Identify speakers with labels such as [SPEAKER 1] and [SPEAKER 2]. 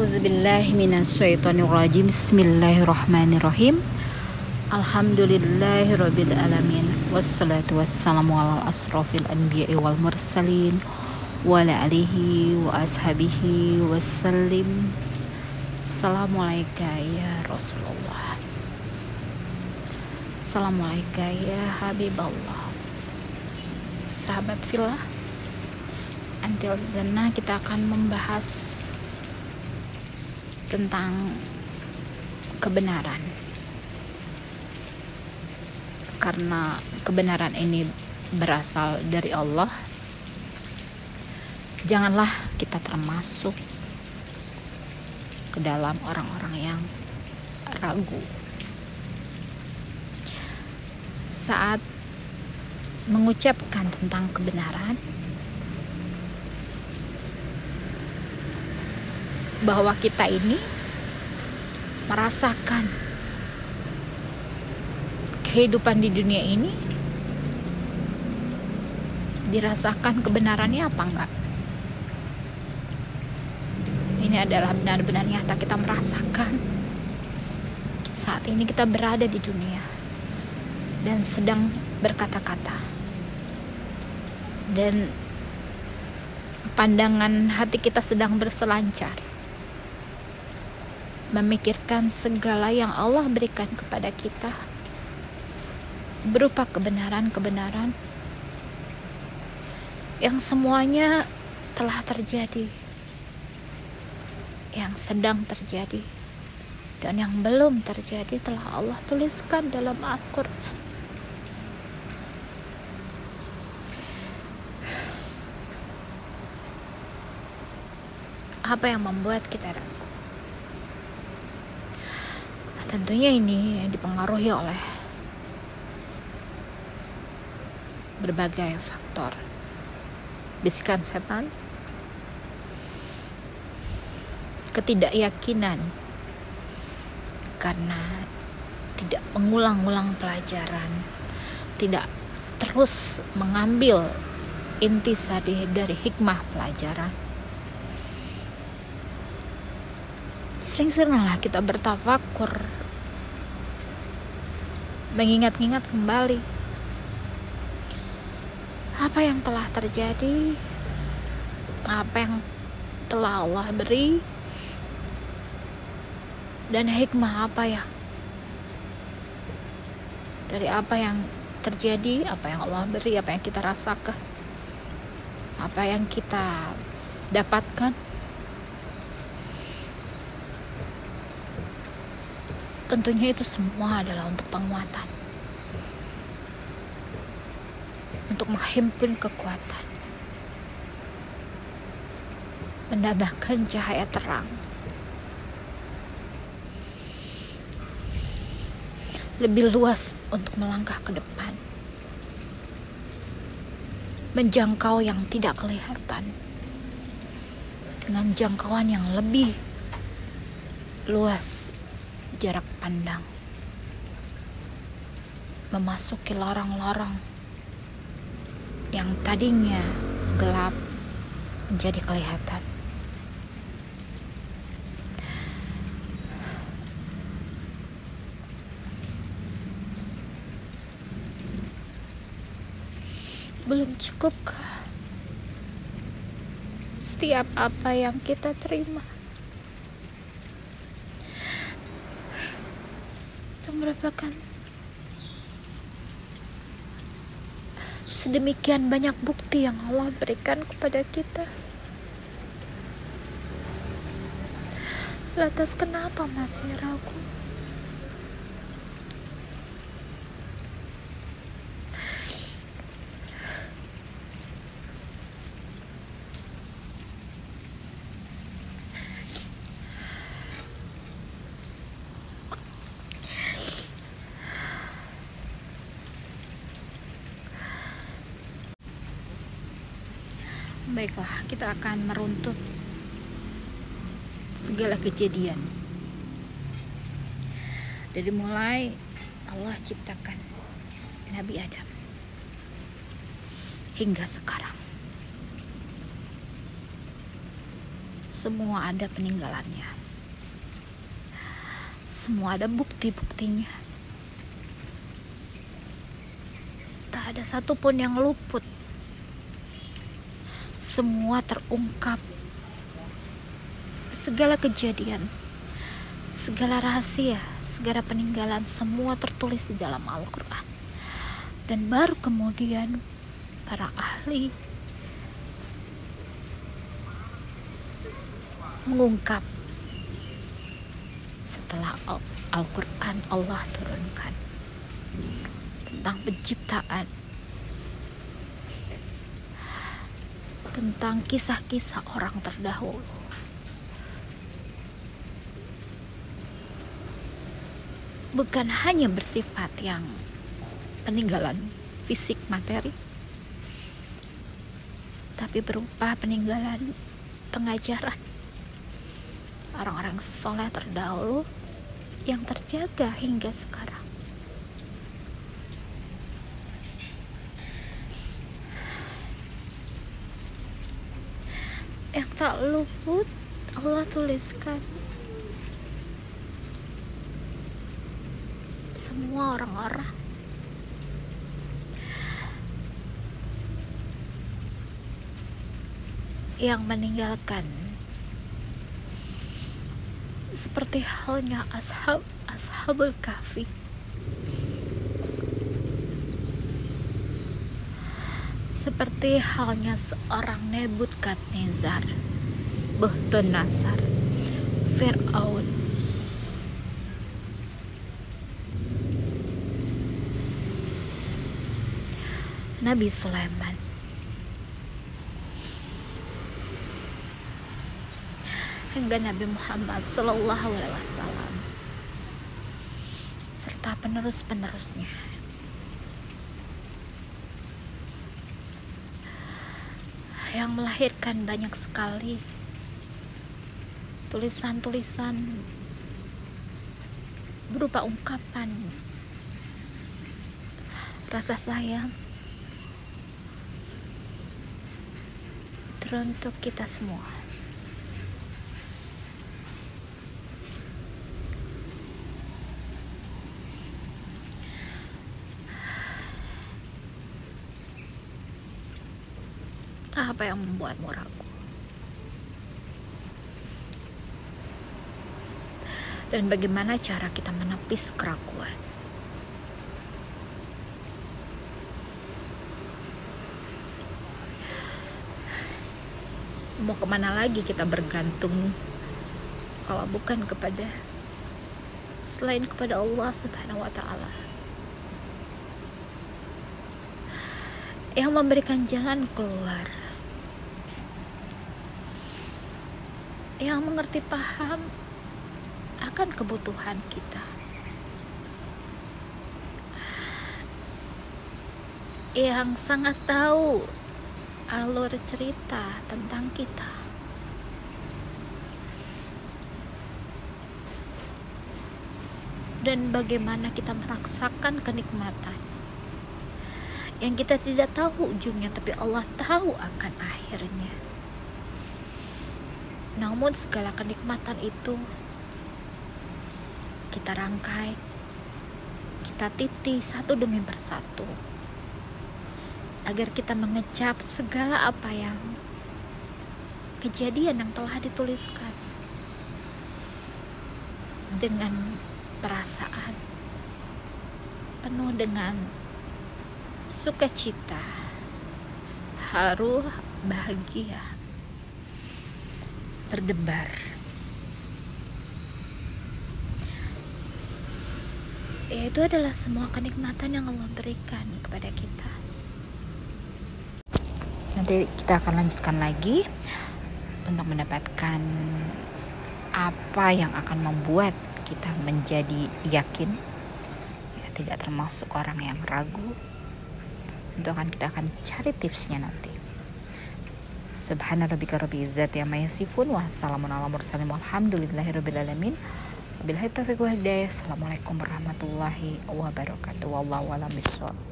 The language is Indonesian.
[SPEAKER 1] A'udzubillahiminasyaitonirrajim Bismillahirrahmanirrahim. Alhamdulillahirabbil alamin. Wassalatu wassalamu ala asrofil anbiya'i wal mursalin wa ala alihi wa ashabihi wassalim. Assalamualaikum ya Rasulullah. Assalamualaikum ya Habiballah Sahabat filah Antil Zana kita akan membahas tentang kebenaran. Karena kebenaran ini berasal dari Allah janganlah kita termasuk ke dalam orang-orang yang ragu. Saat mengucapkan tentang kebenaran bahwa kita ini merasakan kehidupan di dunia ini dirasakan kebenarannya apa enggak? Ini adalah benar-benar nyata kita merasakan saat ini kita berada di dunia dan sedang berkata-kata. Dan pandangan hati kita sedang berselancar memikirkan segala yang Allah berikan kepada kita berupa kebenaran-kebenaran yang semuanya telah terjadi yang sedang terjadi dan yang belum terjadi telah Allah tuliskan dalam Al-Quran. Apa yang membuat kita ragu tentunya ini dipengaruhi oleh berbagai faktor. Bisikan setan ketidakyakinan karena tidak mengulang-ulang pelajaran tidak terus mengambil intisari dari hikmah pelajaran. Sering-seringlah kita bertafakur mengingat-ingat kembali apa yang telah terjadi, apa yang telah Allah beri, dan hikmah apa ya dari apa yang terjadi, apa yang Allah beri, apa yang kita rasakan, apa yang kita dapatkan. Tentunya itu semua adalah untuk penguatan. Untuk menghimpun kekuatan. Menambahkan cahaya terang. Lebih luas untuk melangkah ke depan. Menjangkau yang tidak kelihatan. Dengan jangkauan yang lebih luas jarak pandang memasuki lorong-lorong yang tadinya gelap menjadi kelihatan. Belum cukupkah setiap apa yang kita terima? Merupakan sedemikian banyak bukti yang Allah berikan kepada kita. Lantas kenapa masih ragu? Baiklah, kita akan meruntut segala kejadian. Dari mulai Allah ciptakan Nabi Adam hingga sekarang. semua ada peninggalannya semua ada bukti-buktinya tak ada satupun yang luput semua terungkap. Segala kejadian segala rahasia segala peninggalan semua tertulis di dalam Al-Quran. Dan baru kemudian para ahli mengungkap setelah Al-Quran Allah turunkan tentang penciptaan tentang kisah-kisah orang terdahulu bukan hanya bersifat yang peninggalan fisik materi tapi berupa peninggalan pengajaran orang-orang soleh terdahulu yang terjaga hingga sekarang. Yang tak luput Allah tuliskan. Semua orang-orang yang meninggalkan. Seperti halnya ashab ashabul kahfi seperti halnya seorang Nebukadnezar. Buhtun Nasar Fir'aun. Nabi Sulaiman. Hingga Nabi Muhammad Sallallahu Alaihi Wasallam. Serta penerus-penerusnya. Yang melahirkan banyak sekali. Tulisan-tulisan berupa ungkapan. Rasa sayang. Teruntuk kita semua. Apa yang membuatmu ragu? Dan bagaimana cara kita menepis keraguan? Mau ke mana lagi kita bergantung kalau bukan kepada selain kepada Allah Subhanahu wa Ta'ala yang memberikan jalan keluar yang mengerti paham akan kebutuhan kita. Yang sangat tahu alur cerita tentang kita. Dan bagaimana kita merasakan kenikmatan yang kita tidak tahu ujungnya, tapi Allah tahu akan akhirnya. Namun segala kenikmatan itu kita rangkai, kita titi satu demi bersatu. Agar kita mengecap segala apa yang kejadian yang telah dituliskan dengan perasaan penuh dengan sukacita, haru, bahagia berdebar. Ya, itu adalah semua kenikmatan yang Allah berikan kepada kita. Nanti kita akan lanjutkan lagi untuk mendapatkan apa yang akan membuat kita menjadi yakin ya, tidak termasuk orang yang ragu itu akan kita akan cari tipsnya nanti Subhana rabbika rabbil izzati amma yasifun wa salamun ala mursalin walhamdulillahi rabbil alamin. Wabillahi taufiq wa hidayah. Assalamualaikum warahmatullahi wabarakatuh. Wallahu a'lam bishawab.